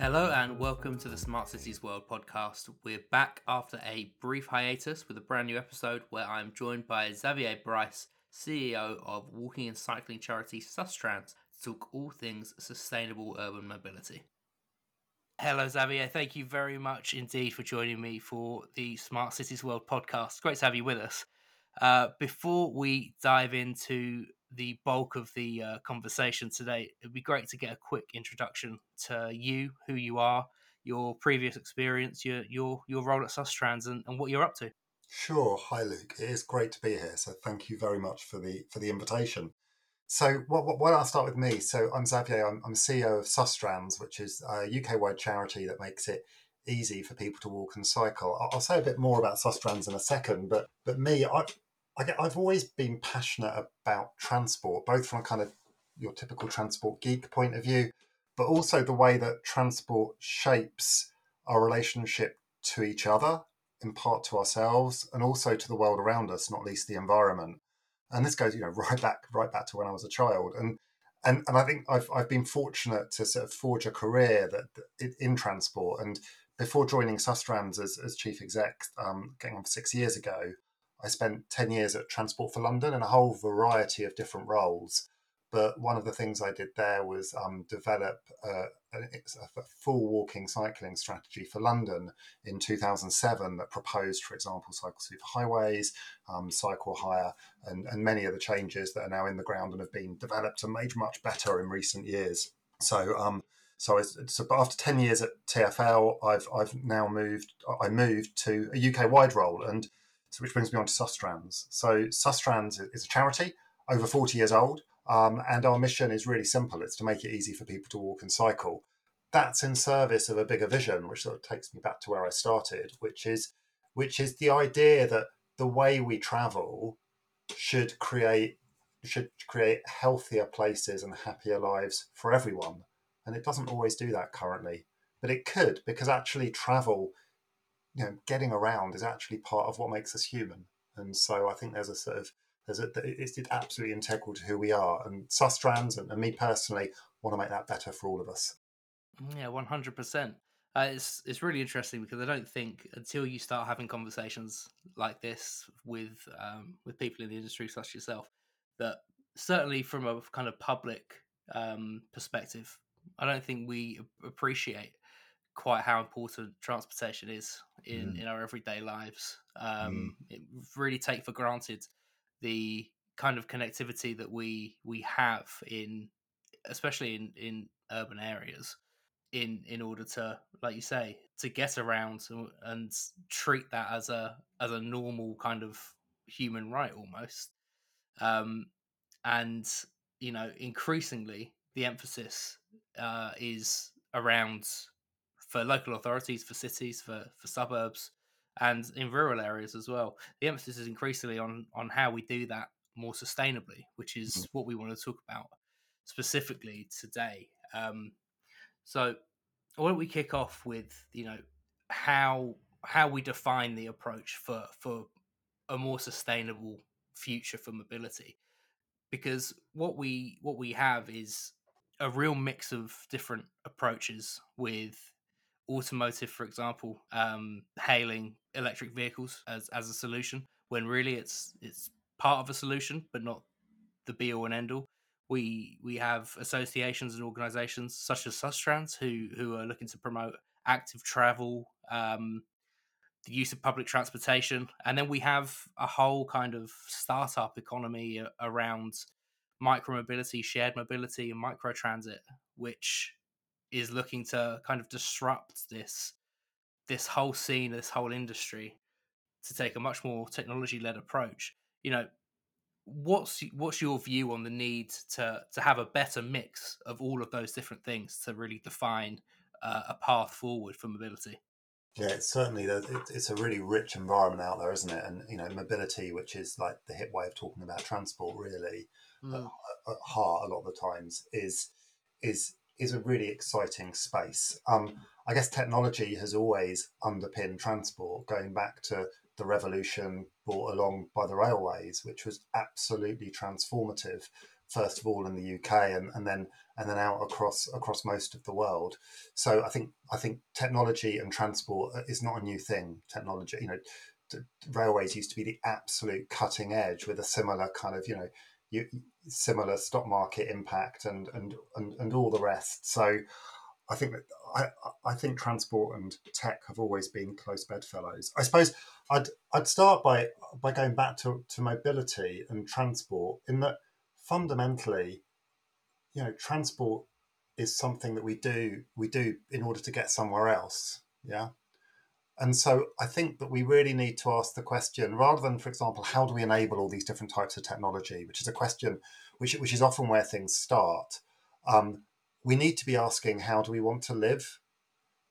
Hello and welcome to the Smart Cities World podcast. We're back after a brief hiatus with a brand new episode where I'm joined by Xavier Brice, CEO of walking and cycling charity Sustrans, to talk all things sustainable urban mobility. Hello, Xavier. Thank you very much indeed for joining me for the Smart Cities World podcast. Great to have you with us. Uh, before we dive into the bulk of the uh, conversation today, it'd be great to get a quick introduction to you, who you are, your previous experience, your your your role at Sustrans, and, and what you're up to. Sure. Hi, Luke. It is great to be here. So thank you very much for the for the invitation. So, what, what, why don't I start with me? So, I'm Xavier. I'm, I'm CEO of Sustrans, which is a UK-wide charity that makes it easy for people to walk and cycle. I'll, I'll say a bit more about Sustrans in a second, but but me, I, I've always been passionate about transport, both from a kind of your typical transport geek point of view, but also the way that transport shapes our relationship to each other, in part to ourselves, and also to the world around us, not least the environment. And this goes, you know, right back, right back to when I was a child. And and and I think I've I've been fortunate to sort of forge a career that, that in transport. And before joining Sustrans as, as chief exec, um, getting on for six years ago, I spent 10 years at Transport for London in a whole variety of different roles. But one of the things I did there was um, develop uh, a, a, full walking cycling strategy for London in 2007 that proposed, for example, cycle super highways, um, cycle hire, and, and many of the changes that are now in the ground and have been developed and made much better in recent years. So, um, so, so after 10 years at TFL, I've, I've now moved, I moved to a UK wide role. And so which brings me on to Sustrans. So Sustrans is a charity over 40 years old, um, and our mission is really simple. It's to make it easy for people to walk and cycle. That's in service of a bigger vision, which sort of takes me back to where I started, which is which is the idea that the way we travel should create should create healthier places and happier lives for everyone. And it doesn't always do that currently, but it could because actually travel you know, getting around is actually part of what makes us human. And so I think there's a sort of there's a it's absolutely integral to who we are. And Sustrans and, and me personally want to make that better for all of us. Yeah, one hundred percent. Uh, it's it's really interesting because I don't think until you start having conversations like this with um, with people in the industry such as yourself, that certainly from a kind of public um, perspective, I don't think we appreciate quite how important transportation is in, mm. in our everyday lives. Um, mm. It really take for granted the kind of connectivity that we we have in, especially in in urban areas, in in order to, like you say, to get around and, and treat that as a as a normal kind of human right almost. Um, and you know, increasingly the emphasis uh, is around for local authorities, for cities, for for suburbs, and in rural areas as well. The emphasis is increasingly on on how we do that more sustainably, which is mm-hmm. what we want to talk about specifically today. Um, so, why don't we kick off with you know how how we define the approach for for a more sustainable future for mobility because what we what we have is a real mix of different approaches with automotive, for example, um, hailing electric vehicles as, as a solution when really it's it's part of a solution, but not the be all and end all. We we have associations and organisations such as Sustrans who who are looking to promote active travel, um, the use of public transportation, and then we have a whole kind of startup economy around micromobility, shared mobility, and microtransit, which is looking to kind of disrupt this this whole scene, this whole industry, to take a much more technology led approach. You know, what's what's your view on the need to to have a better mix of all of those different things to really define uh, a path forward for mobility? Yeah, it's certainly it's a really rich environment out there, isn't it? And you know, mobility, which is like the hip way of talking about transport, really mm. at, at heart a lot of the times is is is a really exciting space. Um, I guess technology has always underpinned transport, going back to the revolution brought along by the railways, which was absolutely transformative. first of all in the UK and, and then and then out across across most of the world. So I think I think technology and transport is not a new thing. Technology, you know, railways used to be the absolute cutting edge with a similar kind of you know you, similar stock market impact and, and and and all the rest. So I think that I, I think transport and tech have always been close bedfellows. I suppose I'd I'd start by by going back to, to mobility and transport in that fundamentally, you know, transport is something that we do we do in order to get somewhere else. Yeah. And so I think that we really need to ask the question, rather than, for example, how do we enable all these different types of technology, which is a question which, which is often where things start. Um, we need to be asking, how do we want to live?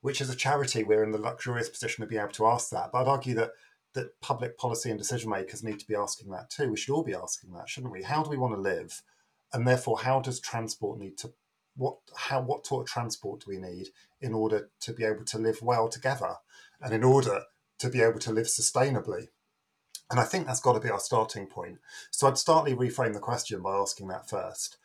Which, as a charity, we're in the luxurious position to be able to ask that. But I'd argue that that public policy and decision makers need to be asking that too. We should all be asking that, shouldn't we? How do we want to live? And therefore, how does transport need to what how what sort of transport do we need in order to be able to live well together and in order to be able to live sustainably? And I think that's got to be our starting point. So I'd startly reframe the question by asking that first.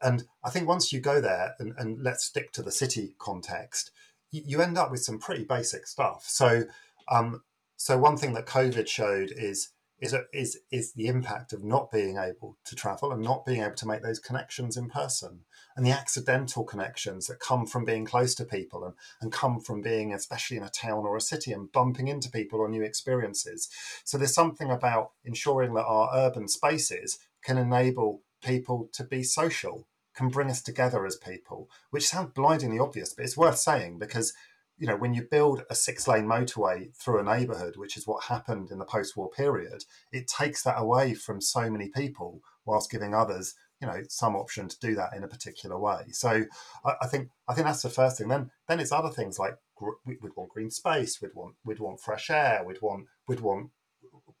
And I think once you go there, and, and let's stick to the city context, you, you, end up with some pretty basic stuff. So, um, so one thing that COVID showed is is is is the impact of not being able to travel and not being able to make those connections in person, and the accidental connections that come from being close to people and, and come from being, especially in a town or a city, and bumping into people or new experiences. So there's something about ensuring that our urban spaces can enable people to be social can bring us together as people, which sounds blindingly obvious, but it's worth saying because you know when you build a six lane motorway through a neighborhood which is what happened in the post-war period it takes that away from so many people whilst giving others you know some option to do that in a particular way. So i, I think i think that's the first thing. Then then it's other things like we'd want green space we'd want we'd want fresh air we'd want we'd want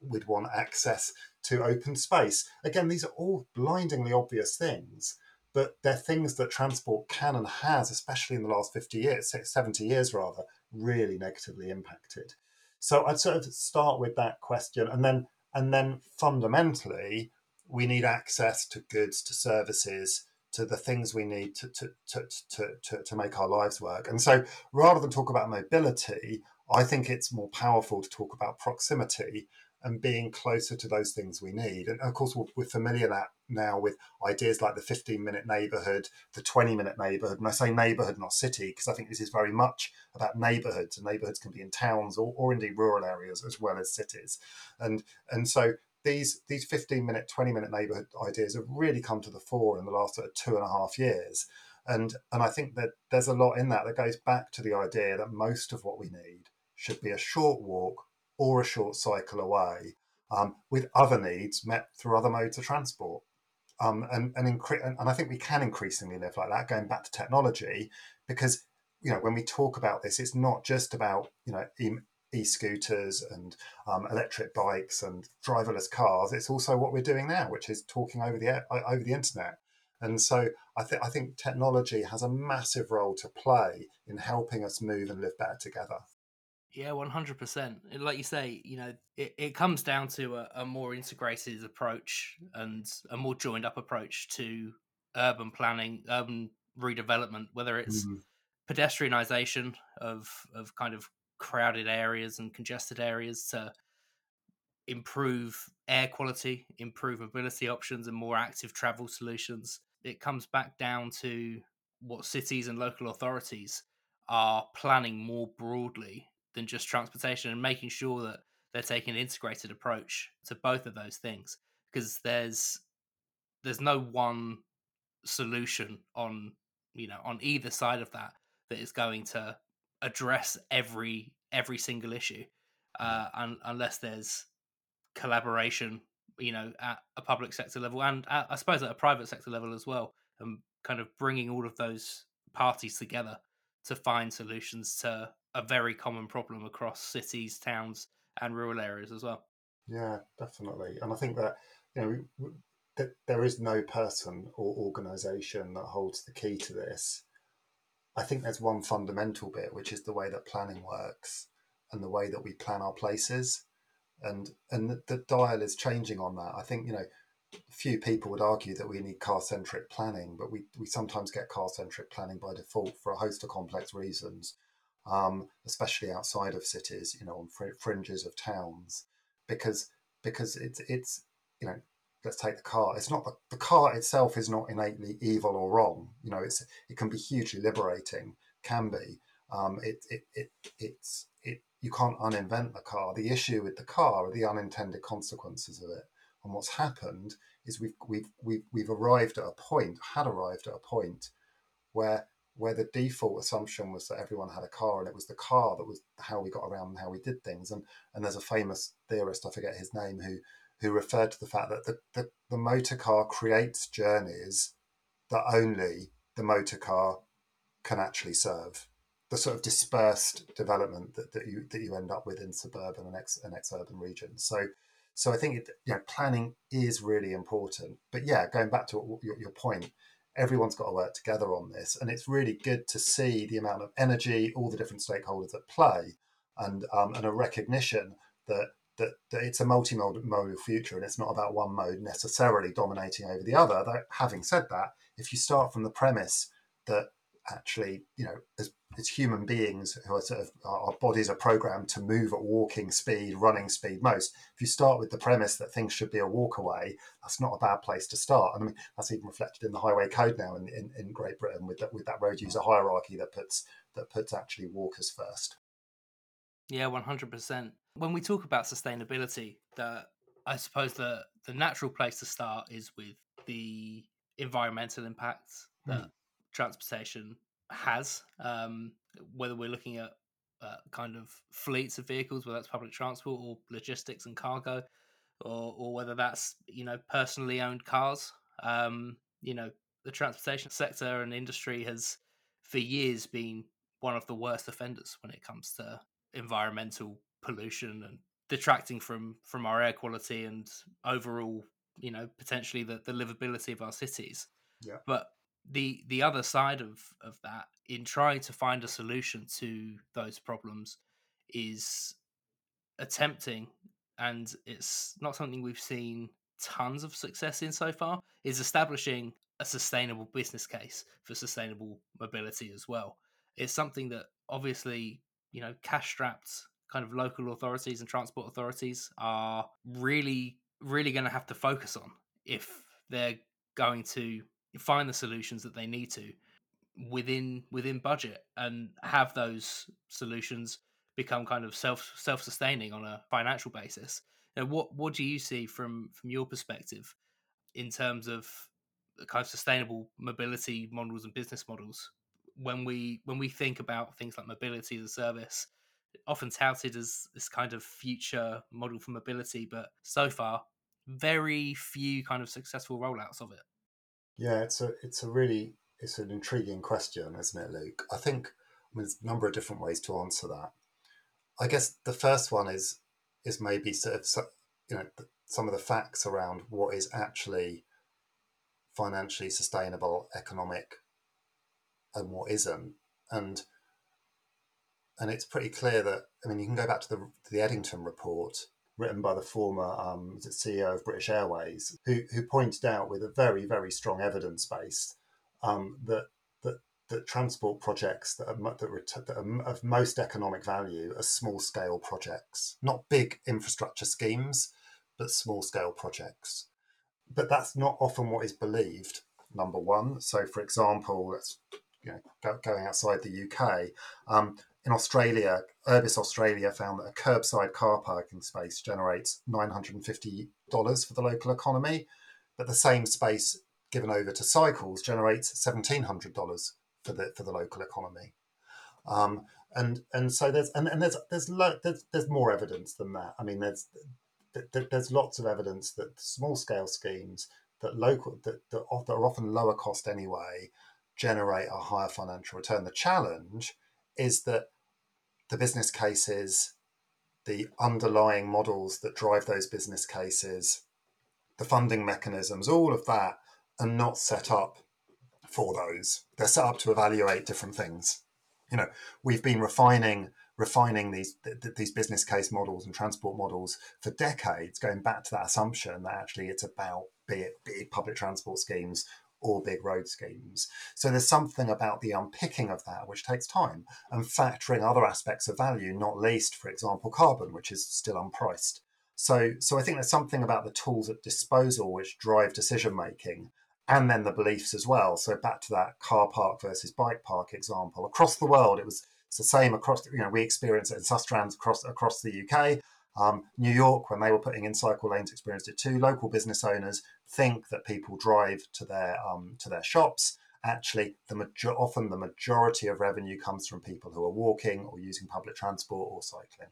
we'd want access to open space. Again these are all blindingly obvious things but they're things that transport can and has, especially in the last 50 years, 70 years rather, really negatively impacted. So I'd sort of start with that question and then and then fundamentally we need access to goods, to services, to the things we need to, to, to, to, to, to make our lives work. And so rather than talk about mobility, I think it's more powerful to talk about proximity and being closer to those things we need. And of course, we're familiar that now with ideas like the 15 minute neighborhood, the 20 minute neighborhood. And I say neighborhood, not city, because I think this is very much about neighborhoods. And neighborhoods can be in towns or, or indeed rural areas as well as cities. And, and so these, these 15 minute, 20 minute neighborhood ideas have really come to the fore in the last sort of two and a half years. And, and I think that there's a lot in that that goes back to the idea that most of what we need should be a short walk or a short cycle away, um, with other needs met through other modes of transport. Um, and, and, incre- and I think we can increasingly live like that, going back to technology, because you know when we talk about this, it's not just about you know e- scooters and um, electric bikes and driverless cars. It's also what we're doing now, which is talking over the over the internet. And so I think I think technology has a massive role to play in helping us move and live better together. Yeah, one hundred percent. Like you say, you know, it, it comes down to a, a, more integrated approach and a more joined up approach to urban planning, urban redevelopment, whether it's mm-hmm. pedestrianisation of of kind of crowded areas and congested areas to improve air quality, improve mobility options, and more active travel solutions. It comes back down to what cities and local authorities are planning more broadly than just transportation and making sure that they're taking an integrated approach to both of those things because there's there's no one solution on you know on either side of that that is going to address every every single issue uh, un- unless there's collaboration you know at a public sector level and at, i suppose at a private sector level as well and kind of bringing all of those parties together to find solutions to a very common problem across cities, towns, and rural areas as well. Yeah, definitely. And I think that you know that there is no person or organisation that holds the key to this. I think there's one fundamental bit, which is the way that planning works and the way that we plan our places, and and the, the dial is changing on that. I think you know few people would argue that we need car centric planning, but we, we sometimes get car centric planning by default for a host of complex reasons, um, especially outside of cities, you know, on fr- fringes of towns, because because it's it's you know let's take the car. It's not the, the car itself is not innately evil or wrong. You know, it's it can be hugely liberating, can be. Um, it, it it it's it you can't uninvent the car. The issue with the car are the unintended consequences of it. And what's happened is we've we've we've, we've arrived at a point, had arrived at a point where where the default assumption was that everyone had a car and it was the car that was how we got around and how we did things. And and there's a famous theorist, I forget his name, who who referred to the fact that the, the, the motor car creates journeys that only the motor car can actually serve. The sort of dispersed development that, that you that you end up with in suburban and ex and ex-urban regions. So so I think it, you know planning is really important. But yeah, going back to your, your point, everyone's got to work together on this, and it's really good to see the amount of energy, all the different stakeholders at play, and um, and a recognition that that, that it's a multimodal future and it's not about one mode necessarily dominating over the other. Having said that, if you start from the premise that actually, you know, as, as human beings who are sort of our bodies are programmed to move at walking speed, running speed most. If you start with the premise that things should be a walk away, that's not a bad place to start. I mean, that's even reflected in the highway code now in, in, in Great Britain with that with that road user hierarchy that puts that puts actually walkers first. Yeah, one hundred percent. When we talk about sustainability, the I suppose the the natural place to start is with the environmental impacts that mm. Transportation has. Um, whether we're looking at uh, kind of fleets of vehicles, whether that's public transport or logistics and cargo, or or whether that's you know personally owned cars. Um, you know, the transportation sector and industry has for years been one of the worst offenders when it comes to environmental pollution and detracting from from our air quality and overall you know potentially the, the livability of our cities yeah but the the other side of of that in trying to find a solution to those problems is attempting and it's not something we've seen tons of success in so far is establishing a sustainable business case for sustainable mobility as well. It's something that obviously you know cash strapped kind of local authorities and transport authorities are really really going to have to focus on if they're going to find the solutions that they need to within within budget and have those solutions become kind of self self sustaining on a financial basis. Now, what what do you see from from your perspective in terms of kind of sustainable mobility models and business models when we when we think about things like mobility as a service often touted as this kind of future model for mobility but so far very few kind of successful rollouts of it yeah it's a it's a really it's an intriguing question isn't it luke i think I mean, there's a number of different ways to answer that i guess the first one is is maybe sort of you know some of the facts around what is actually financially sustainable economic and what isn't. And and it's pretty clear that I mean you can go back to the the Eddington report written by the former um, CEO of British Airways, who who pointed out with a very very strong evidence base um, that that that transport projects that are, that, that are of most economic value are small scale projects, not big infrastructure schemes, but small scale projects. But that's not often what is believed. Number one. So, for example, you know, going outside the UK. Um, in Australia, Urbis Australia found that a curbside car parking space generates $950 for the local economy, but the same space given over to cycles generates $1,700 for the for the local economy. Um, and and so there's and, and there's there's, lo- there's there's more evidence than that. I mean, there's there's lots of evidence that small scale schemes that local that, that are often lower cost anyway generate a higher financial return. The challenge is that the business cases, the underlying models that drive those business cases, the funding mechanisms, all of that are not set up for those. They're set up to evaluate different things. You know, we've been refining refining these th- these business case models and transport models for decades, going back to that assumption that actually it's about be it big public transport schemes or big road schemes. So there's something about the unpicking of that which takes time and factoring other aspects of value, not least, for example, carbon, which is still unpriced. So, so I think there's something about the tools at disposal which drive decision making and then the beliefs as well. So back to that car park versus bike park example. Across the world, it was it's the same across. You know, we experience it in Sustrans across across the UK. Um, New York, when they were putting in cycle lanes, experienced it too. Local business owners think that people drive to their um, to their shops. Actually, the major- often the majority of revenue comes from people who are walking or using public transport or cycling.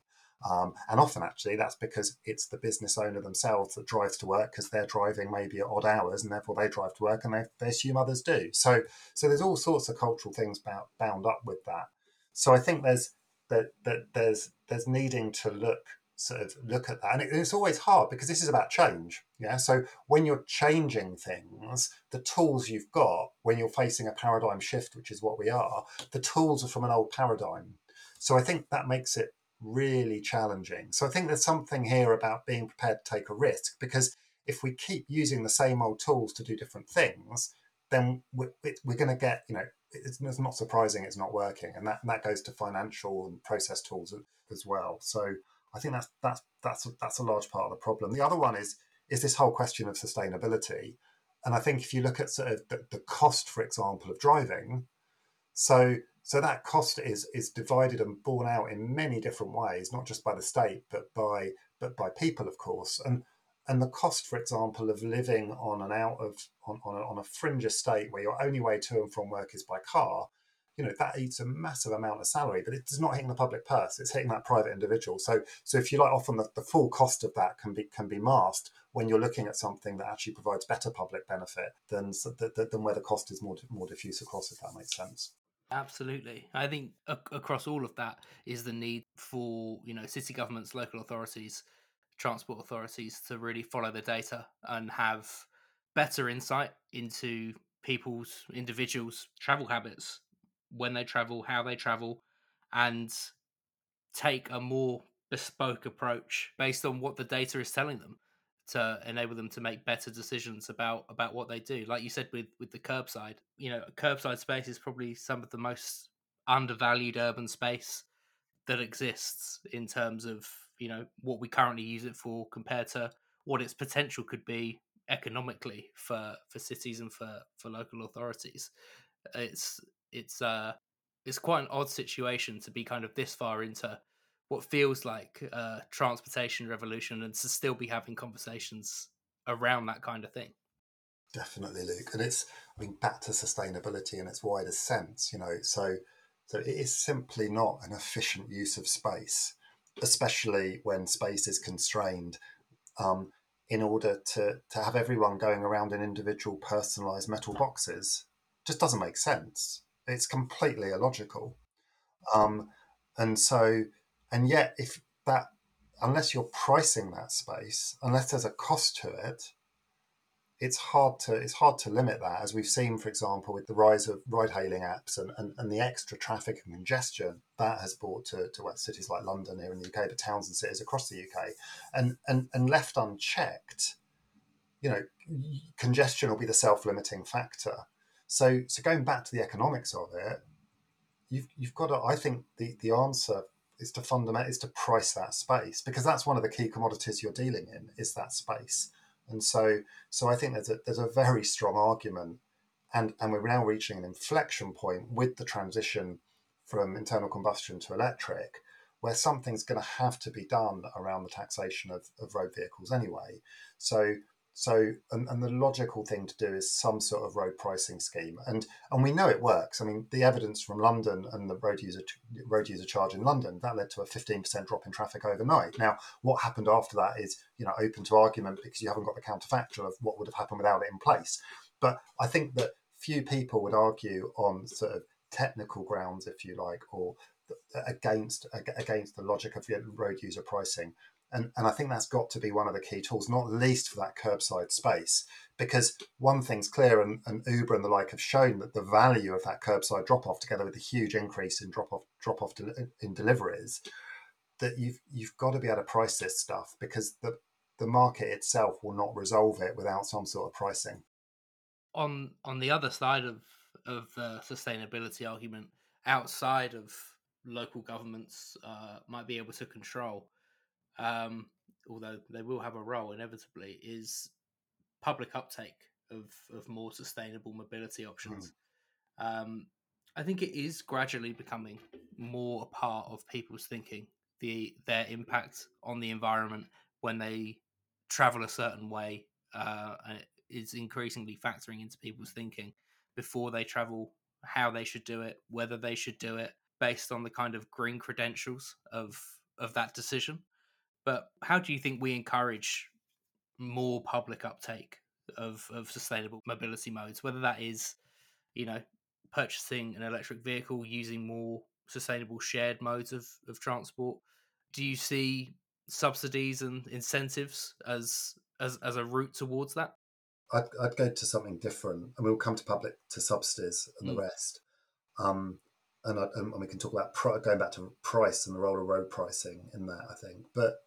Um, and often, actually, that's because it's the business owner themselves that drives to work because they're driving maybe at odd hours, and therefore they drive to work, and they, they assume others do. So, so there's all sorts of cultural things bound, bound up with that. So I think there's that that there's there's needing to look sort of look at that, and it, it's always hard because this is about change. Yeah. So when you're changing things, the tools you've got when you're facing a paradigm shift, which is what we are, the tools are from an old paradigm. So I think that makes it really challenging. So I think there's something here about being prepared to take a risk because if we keep using the same old tools to do different things, then we're, we're going to get, you know, it's, not surprising it's not working. And that, and that goes to financial and process tools as well. So I think that's, that's, that's, that's a large part of the problem. The other one is, is this whole question of sustainability. And I think if you look at sort of the, the cost, for example, of driving, so so that cost is is divided and borne out in many different ways, not just by the state, but by but by people, of course. And and the cost, for example, of living on an out of on, on, a, on a fringe estate where your only way to and from work is by car, you know that eats a massive amount of salary, but it's not hitting the public purse; it's hitting that private individual. So, so if you like, often the, the full cost of that can be can be masked when you're looking at something that actually provides better public benefit than than where the cost is more more diffuse across. If that makes sense. Absolutely. I think across all of that is the need for, you know, city governments, local authorities, transport authorities to really follow the data and have better insight into people's individuals travel habits when they travel, how they travel and take a more bespoke approach based on what the data is telling them to enable them to make better decisions about about what they do. Like you said with with the curbside, you know, curbside space is probably some of the most undervalued urban space that exists in terms of you know what we currently use it for compared to what its potential could be economically for for cities and for for local authorities. It's it's uh it's quite an odd situation to be kind of this far into what feels like a transportation revolution and to still be having conversations around that kind of thing. Definitely, Luke. And it's, I mean, back to sustainability in its widest sense, you know, so so it is simply not an efficient use of space, especially when space is constrained. Um, in order to, to have everyone going around in individual personalized metal boxes just doesn't make sense. It's completely illogical. Um, and so and yet, if that, unless you're pricing that space, unless there's a cost to it, it's hard to it's hard to limit that, as we've seen, for example, with the rise of ride-hailing apps and, and, and the extra traffic and congestion that has brought to, to cities like London here in the UK, but towns and cities across the UK, and and and left unchecked, you know, congestion will be the self-limiting factor. So so going back to the economics of it, you've you've got to. I think the the answer is to fundament is to price that space because that's one of the key commodities you're dealing in is that space. And so so I think there's a there's a very strong argument and and we're now reaching an inflection point with the transition from internal combustion to electric where something's going to have to be done around the taxation of, of road vehicles anyway. So so, and, and, the logical thing to do is some sort of road pricing scheme, and and we know it works. I mean, the evidence from London and the road user road user charge in London that led to a fifteen percent drop in traffic overnight. Now, what happened after that is you know open to argument because you haven't got the counterfactual of what would have happened without it in place. But I think that few people would argue on sort of technical grounds, if you like, or against against the logic of road user pricing and, and I think that's got to be one of the key tools, not least for that curbside space. Because one thing's clear, and, and Uber and the like have shown that the value of that curbside drop off, together with the huge increase in drop off drop off in deliveries, that you've you've got to be able to price this stuff because the the market itself will not resolve it without some sort of pricing. On on the other side of of the sustainability argument, outside of local governments uh, might be able to control, um, although they will have a role inevitably, is public uptake of, of more sustainable mobility options. Mm. Um, I think it is gradually becoming more a part of people's thinking, the their impact on the environment when they travel a certain way uh, is increasingly factoring into people's thinking before they travel, how they should do it, whether they should do it, based on the kind of green credentials of of that decision. But how do you think we encourage more public uptake of of sustainable mobility modes, whether that is, you know, purchasing an electric vehicle using more sustainable shared modes of, of transport? Do you see subsidies and incentives as as as a route towards that? I'd, I'd go to something different, and we'll come to public to subsidies and mm. the rest. Um, and, I, and we can talk about going back to price and the role of road pricing in that. I think, but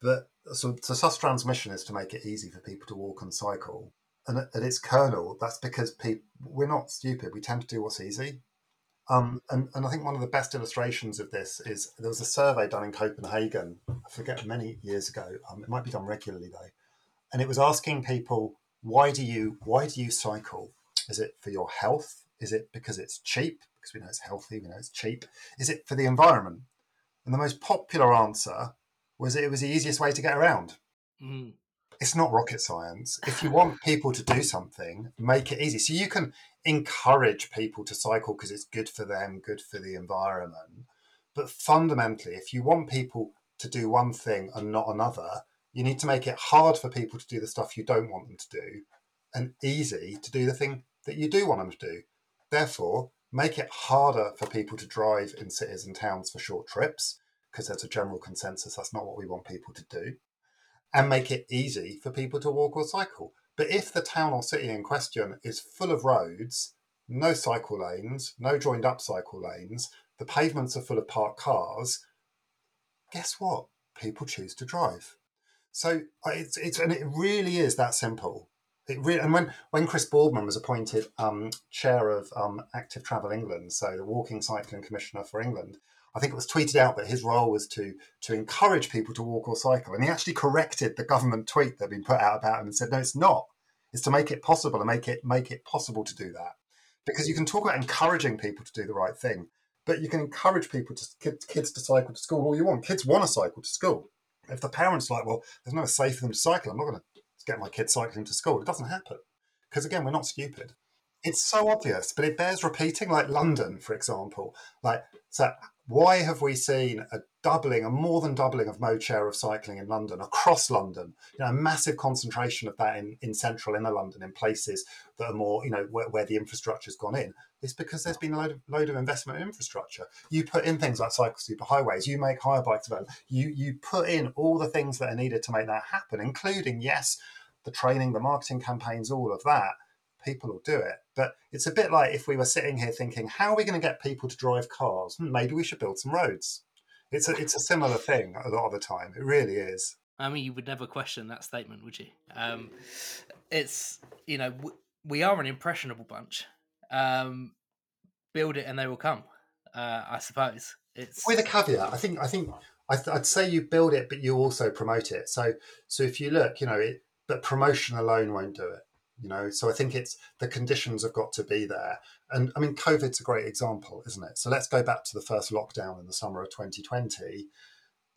but so so Sustrans mission is to make it easy for people to walk and cycle, and at its kernel, that's because people we're not stupid. We tend to do what's easy. Um, and, and I think one of the best illustrations of this is there was a survey done in Copenhagen, I forget many years ago. Um, it might be done regularly though, and it was asking people why do you why do you cycle? Is it for your health? Is it because it's cheap? Because we know it's healthy, we know it's cheap. Is it for the environment? And the most popular answer was it was the easiest way to get around. Mm. It's not rocket science. If you want people to do something, make it easy. So you can encourage people to cycle because it's good for them, good for the environment. But fundamentally, if you want people to do one thing and not another, you need to make it hard for people to do the stuff you don't want them to do and easy to do the thing that you do want them to do. Therefore, make it harder for people to drive in cities and towns for short trips because there's a general consensus that's not what we want people to do, and make it easy for people to walk or cycle. But if the town or city in question is full of roads, no cycle lanes, no joined up cycle lanes, the pavements are full of parked cars, guess what? People choose to drive. So it's, it's and it really is that simple. It really, and when, when Chris Boardman was appointed um, chair of um, Active Travel England, so the Walking Cycling Commissioner for England, I think it was tweeted out that his role was to to encourage people to walk or cycle, and he actually corrected the government tweet that had been put out about him and said, "No, it's not. It's to make it possible and make it make it possible to do that." Because you can talk about encouraging people to do the right thing, but you can encourage people to kids, to cycle to school all you want. Kids want to cycle to school. If the parents like, well, there's no safe for them to cycle, I'm not going to get my kids cycling to school. It doesn't happen because again, we're not stupid. It's so obvious, but it bears repeating. Like London, for example, like so why have we seen a doubling, a more than doubling of mode share of cycling in London, across London? You know, a massive concentration of that in, in central inner London, in places that are more, you know, where, where the infrastructure's gone in. It's because there's been a load of, load of investment in infrastructure. You put in things like cycle superhighways, you make hire bikes available, you you put in all the things that are needed to make that happen, including, yes, the training, the marketing campaigns, all of that people will do it. But it's a bit like if we were sitting here thinking, how are we going to get people to drive cars? Hmm, maybe we should build some roads. It's a, it's a similar thing a lot of the time. It really is. I mean, you would never question that statement, would you? Um, it's, you know, w- we are an impressionable bunch. Um, build it and they will come, uh, I suppose. It's with a caveat. I think, I think, I would say you build it, but you also promote it. So, so if you look, you know, it, but promotion alone won't do it you know so i think it's the conditions have got to be there. And i mean covid's a great example isn't it? So let's go back to the first lockdown in the summer of 2020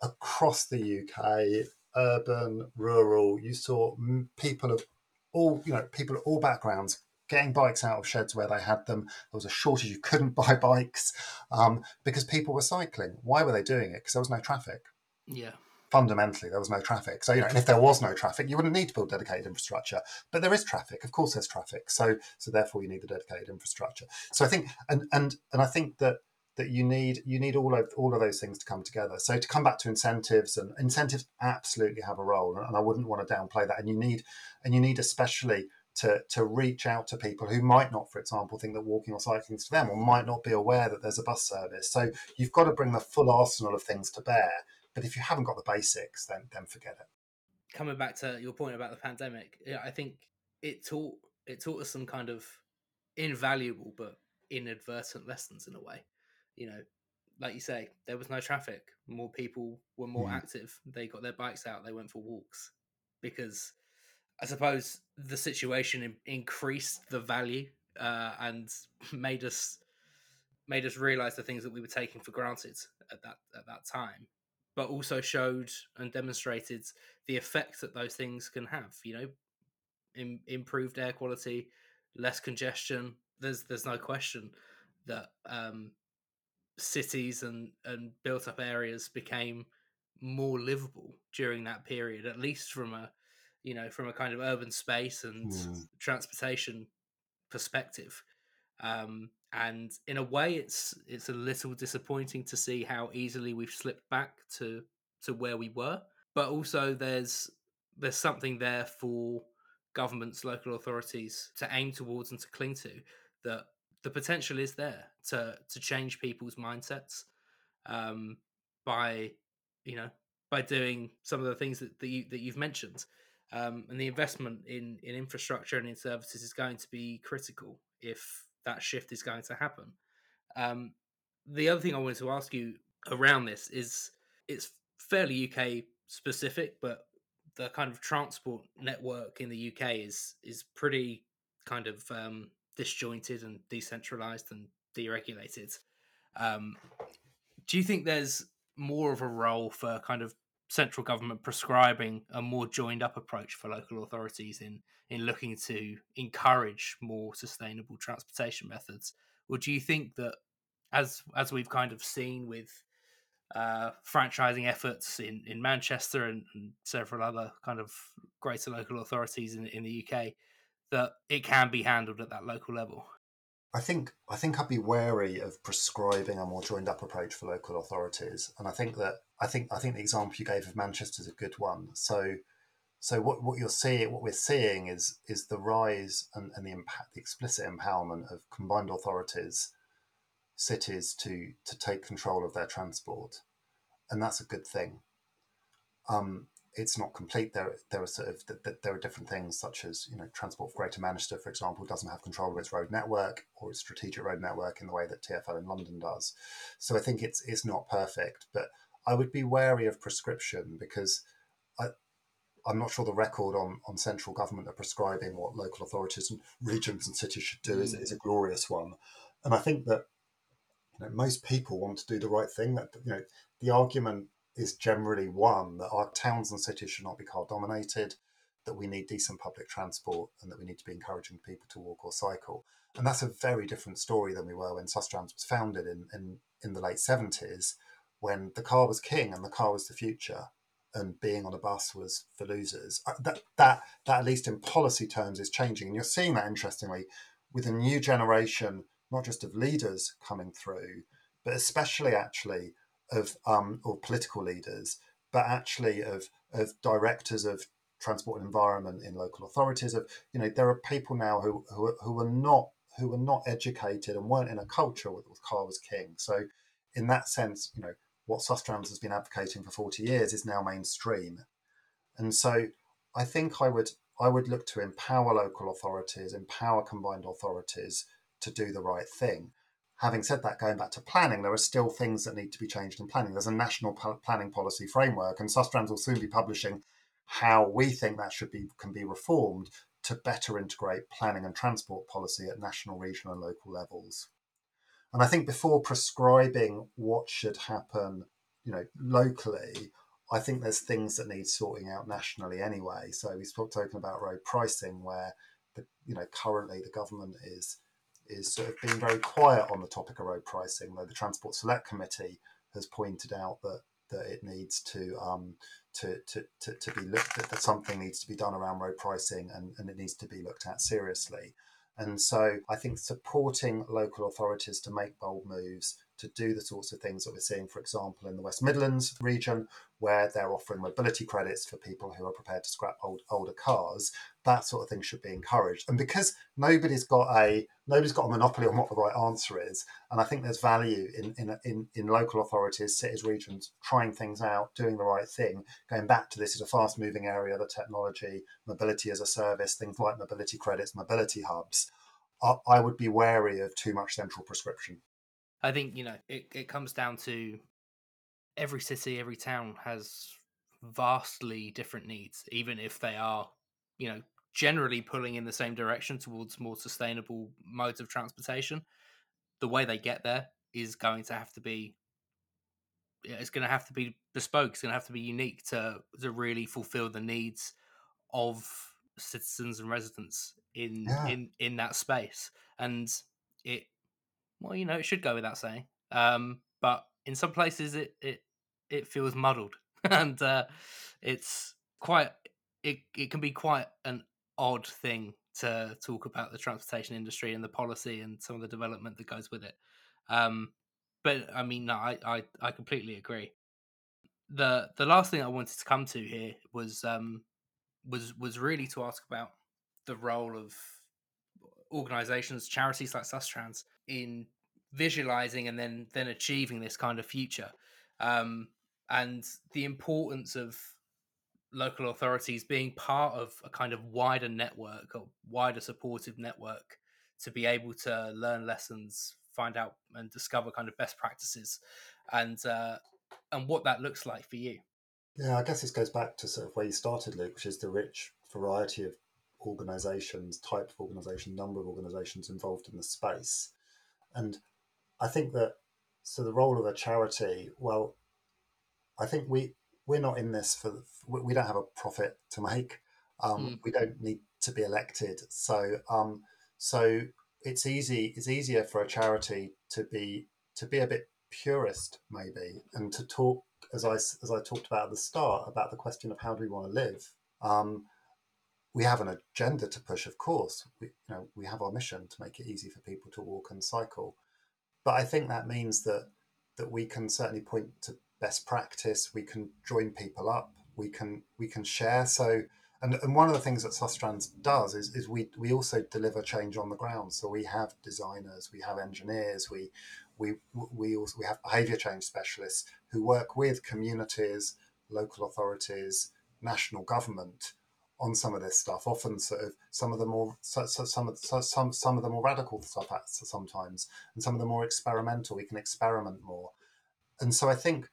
across the uk urban rural you saw people of all you know people of all backgrounds getting bikes out of sheds where they had them. There was a shortage you couldn't buy bikes um, because people were cycling. Why were they doing it? Because there was no traffic. Yeah fundamentally there was no traffic. So you know, and if there was no traffic, you wouldn't need to build dedicated infrastructure. But there is traffic, of course, there's traffic. So so therefore, you need the dedicated infrastructure. So I think and and and I think that that you need you need all of all of those things to come together. So to come back to incentives and incentives absolutely have a role, and I wouldn't want to downplay that. And you need and you need especially to, to reach out to people who might not, for example, think that walking or cycling is for them, or might not be aware that there's a bus service. So you've got to bring the full arsenal of things to bear but if you haven't got the basics, then then forget it. coming back to your point about the pandemic, I think it taught it taught us some kind of invaluable but inadvertent lessons in a way. You know, like you say, there was no traffic. More people were more mm. active. They got their bikes out. They went for walks because I suppose the situation increased the value uh, and made us made us realize the things that we were taking for granted at that at that time but also showed and demonstrated the effect that those things can have you know in, improved air quality less congestion there's there's no question that um, cities and and built up areas became more livable during that period at least from a you know from a kind of urban space and mm. transportation perspective um, and in a way it's it's a little disappointing to see how easily we've slipped back to to where we were but also there's there's something there for governments local authorities to aim towards and to cling to that the potential is there to to change people's mindsets um, by you know by doing some of the things that, that you that you've mentioned um, and the investment in in infrastructure and in services is going to be critical if that shift is going to happen. Um, the other thing I wanted to ask you around this is it's fairly UK specific, but the kind of transport network in the UK is is pretty kind of um, disjointed and decentralized and deregulated. Um, do you think there's more of a role for kind of central government prescribing a more joined up approach for local authorities in in looking to encourage more sustainable transportation methods or do you think that as as we've kind of seen with uh, franchising efforts in, in Manchester and, and, several other kind of greater local authorities in, in the UK, that it can be handled at that local level. I think I think I'd be wary of prescribing a more joined up approach for local authorities, and I think that I think I think the example you gave of Manchester is a good one. So, so what, what you're seeing, what we're seeing is is the rise and, and the impact, the explicit empowerment of combined authorities, cities to to take control of their transport, and that's a good thing. Um, it's not complete. There, there are sort of there are different things such as you know Transport for Greater Manchester, for example, doesn't have control of its road network or its strategic road network in the way that TfL in London does. So I think it's it's not perfect, but I would be wary of prescription because I, I'm not sure the record on, on central government of prescribing what local authorities and regions and cities should do mm. is, is a glorious one. And I think that you know, most people want to do the right thing. That you know, the argument is generally one that our towns and cities should not be car dominated, that we need decent public transport, and that we need to be encouraging people to walk or cycle. And that's a very different story than we were when Sustrans was founded in, in, in the late 70s, when the car was king and the car was the future, and being on a bus was for losers. Uh, that, that, that at least in policy terms, is changing. And you're seeing that, interestingly, with a new generation, not just of leaders coming through, but especially actually of um, or political leaders, but actually of of directors of transport and environment in local authorities. Of you know, there are people now who who, who are not who are not educated and weren't in a culture with, with car was king. So, in that sense, you know, what Sustrans has been advocating for forty years is now mainstream, and so I think I would I would look to empower local authorities, empower combined authorities to do the right thing having said that, going back to planning, there are still things that need to be changed in planning. There's a national planning policy framework, and Sustrans will soon be publishing how we think that should be can be reformed to better integrate planning and transport policy at national, regional, and local levels. And I think before prescribing what should happen, you know, locally, I think there's things that need sorting out nationally anyway. So we spoke talking about road pricing, where the, you know currently the government is is sort of being very quiet on the topic of road pricing, though the Transport Select Committee has pointed out that that it needs to um, to, to, to, to, be looked at, that something needs to be done around road pricing and, and it needs to be looked at seriously. And so I think supporting local authorities to make bold moves, to do the sorts of things that we're seeing, for example, in the West Midlands region, where they're offering mobility credits for people who are prepared to scrap old, older cars. That sort of thing should be encouraged. And because nobody's got a nobody's got a monopoly on what the right answer is, and I think there's value in in in, in local authorities, cities, regions trying things out, doing the right thing. Going back to this is a fast moving area, the technology, mobility as a service, things like mobility credits, mobility hubs. I would be wary of too much central prescription. I think you know it, it comes down to every city, every town has vastly different needs, even if they are, you know, generally pulling in the same direction towards more sustainable modes of transportation. The way they get there is going to have to be it's going to have to be bespoke. It's going to have to be unique to to really fulfill the needs of citizens and residents in yeah. in in that space. And it well, you know, it should go without saying. Um, but in some places, it it it feels muddled, and uh, it's quite it it can be quite an odd thing to talk about the transportation industry and the policy and some of the development that goes with it. Um, but I mean, no, I, I I completely agree. the The last thing I wanted to come to here was um was was really to ask about the role of organizations, charities like Sustrans in visualizing and then then achieving this kind of future, um, and the importance of local authorities being part of a kind of wider network or wider supportive network to be able to learn lessons, find out and discover kind of best practices, and uh, and what that looks like for you. Yeah, I guess this goes back to sort of where you started, Luke, which is the rich variety of organizations, type of organization, number of organizations involved in the space. And I think that so the role of a charity, well, I think we we're not in this for we don't have a profit to make. Um, mm. We don't need to be elected, so um, so it's easy. It's easier for a charity to be to be a bit purist, maybe, and to talk as I as I talked about at the start about the question of how do we want to live. Um, we have an agenda to push, of course. We, you know, we have our mission to make it easy for people to walk and cycle. But I think that means that that we can certainly point to best practice. We can join people up. We can we can share. So, and, and one of the things that Sustrans does is, is we we also deliver change on the ground. So we have designers, we have engineers, we we we also we have behaviour change specialists who work with communities, local authorities, national government on some of this stuff. Often, sort of some of the more so, so, some of so, some some of the more radical stuff sometimes, and some of the more experimental. We can experiment more, and so I think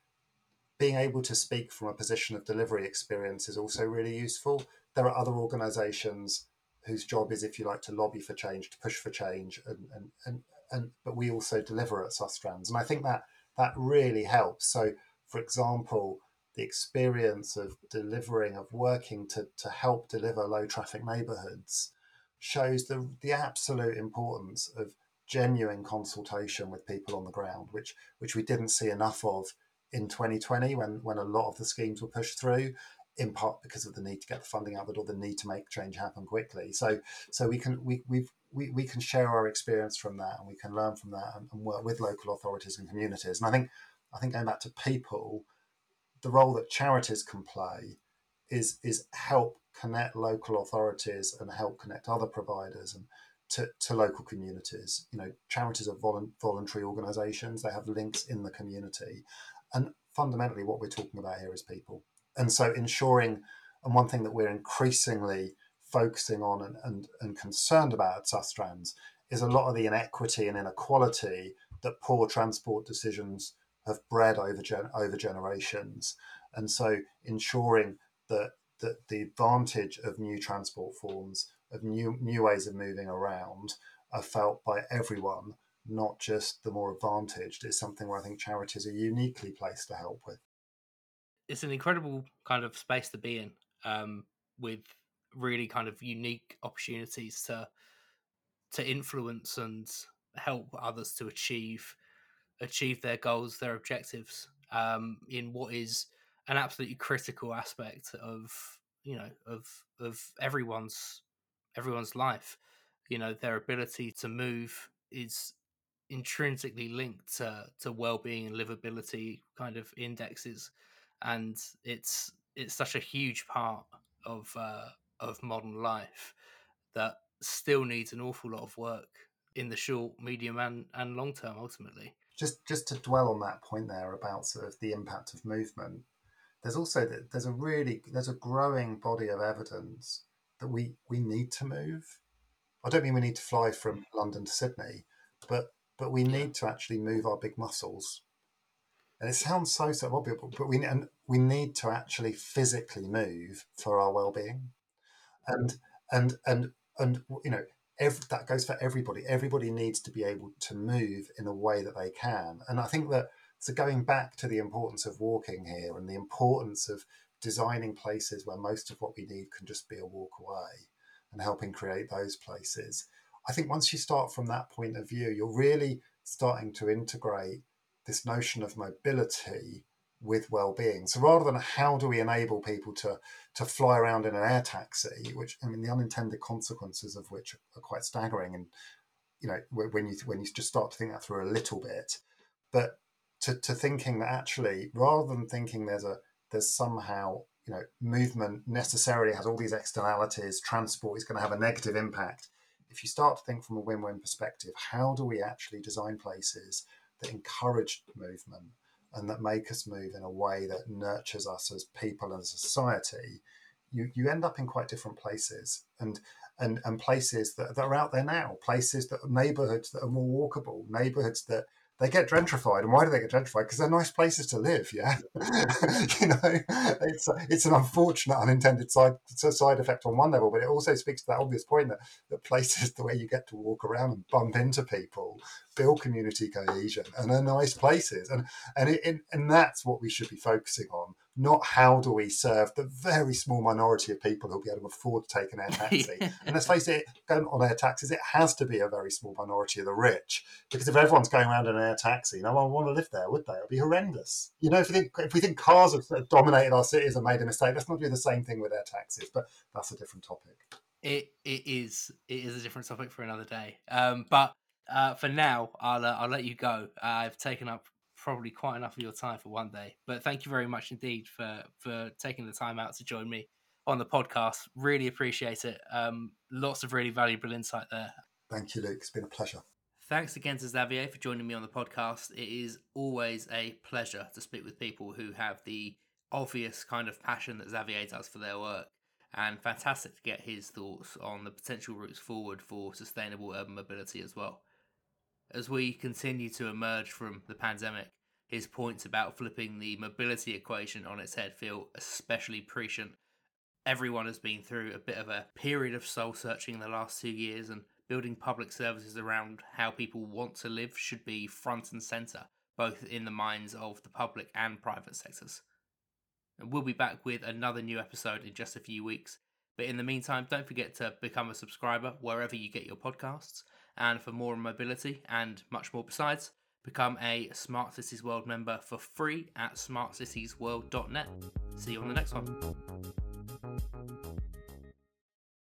being able to speak from a position of delivery experience is also really useful. There are other organisations whose job is, if you like, to lobby for change, to push for change, and and and, and but we also deliver at Sustrans, and I think that that really helps. So, for example the experience of delivering, of working to, to help deliver low traffic neighborhoods shows the, the absolute importance of genuine consultation with people on the ground, which which we didn't see enough of in 2020 when when a lot of the schemes were pushed through, in part because of the need to get the funding out the door, the need to make change happen quickly. So so we can we we've we, we can share our experience from that and we can learn from that and, and work with local authorities and communities. And I think I think going back to people, the role that charities can play is is help connect local authorities and help connect other providers and to, to local communities. You know, charities are volu- voluntary organisations; they have links in the community, and fundamentally, what we're talking about here is people. And so, ensuring, and one thing that we're increasingly focusing on and, and, and concerned about at Sustrans is a lot of the inequity and inequality that poor transport decisions have bred over gen- over generations, and so ensuring that that the advantage of new transport forms, of new new ways of moving around, are felt by everyone, not just the more advantaged, is something where I think charities are uniquely placed to help with. It's an incredible kind of space to be in, um, with really kind of unique opportunities to to influence and help others to achieve achieve their goals, their objectives um, in what is an absolutely critical aspect of you know of of everyone's everyone's life. You know, their ability to move is intrinsically linked to, to well-being and livability kind of indexes and it's it's such a huge part of uh, of modern life that still needs an awful lot of work in the short medium and, and long term ultimately. Just just to dwell on that point there about sort of the impact of movement there's also there's a really there's a growing body of evidence that we we need to move. I don't mean we need to fly from london to sydney but but we need to actually move our big muscles and it sounds so so obvious but we and we need to actually physically move for our well-being and and and and you know every, that goes for everybody. Everybody needs to be able to move in a way that they can. And I think that so going back to the importance of walking here and the importance of designing places where most of what we need can just be a walk away and helping create those places. I think once you start from that point of view, you're really starting to integrate this notion of mobility with well-being. So rather than how do we enable people to to fly around in an air taxi, which I mean the unintended consequences of which are quite staggering, and you know when you when you just start to think that through a little bit, but to, to thinking that actually rather than thinking there's a there's somehow you know movement necessarily has all these externalities, transport is going to have a negative impact. If you start to think from a win-win perspective, how do we actually design places that encourage movement? and that make us move in a way that nurtures us as people and society, you, you end up in quite different places and and and places that, that are out there now, places that neighborhoods that are more walkable, neighborhoods that they get gentrified. And why do they get gentrified? Because they're nice places to live. Yeah, you know, it's it's an unfortunate unintended side side effect on one level, but it also speaks to that obvious point that that places the way you get to walk around and bump into people, build community cohesion, and are nice places. And and it, and that's what we should be focusing on not how do we serve the very small minority of people who'll be able to afford to take an air taxi. and let's face it, going on air taxis, it has to be a very small minority of the rich. Because if everyone's going around in an air taxi, no one would want to live there, would they? It would be horrendous. You know, if we think if we think cars have dominated our cities and made a mistake, let's not do the same thing with air taxis. But that's a different topic. It it is it is a different topic for another day. Um, but uh, for now, I'll uh, I'll let you go. Uh, I've taken up probably quite enough of your time for one day. But thank you very much indeed for for taking the time out to join me on the podcast. Really appreciate it. Um, lots of really valuable insight there. Thank you, Luke. It's been a pleasure. Thanks again to Xavier for joining me on the podcast. It is always a pleasure to speak with people who have the obvious kind of passion that Xavier does for their work. And fantastic to get his thoughts on the potential routes forward for sustainable urban mobility as well as we continue to emerge from the pandemic, his points about flipping the mobility equation on its head feel especially prescient. Everyone has been through a bit of a period of soul searching in the last two years, and building public services around how people want to live should be front and centre, both in the minds of the public and private sectors. And we'll be back with another new episode in just a few weeks. But in the meantime, don't forget to become a subscriber wherever you get your podcasts and for more on mobility and much more besides, become a Smart Cities World member for free at smartcitiesworld.net. See you on the next one.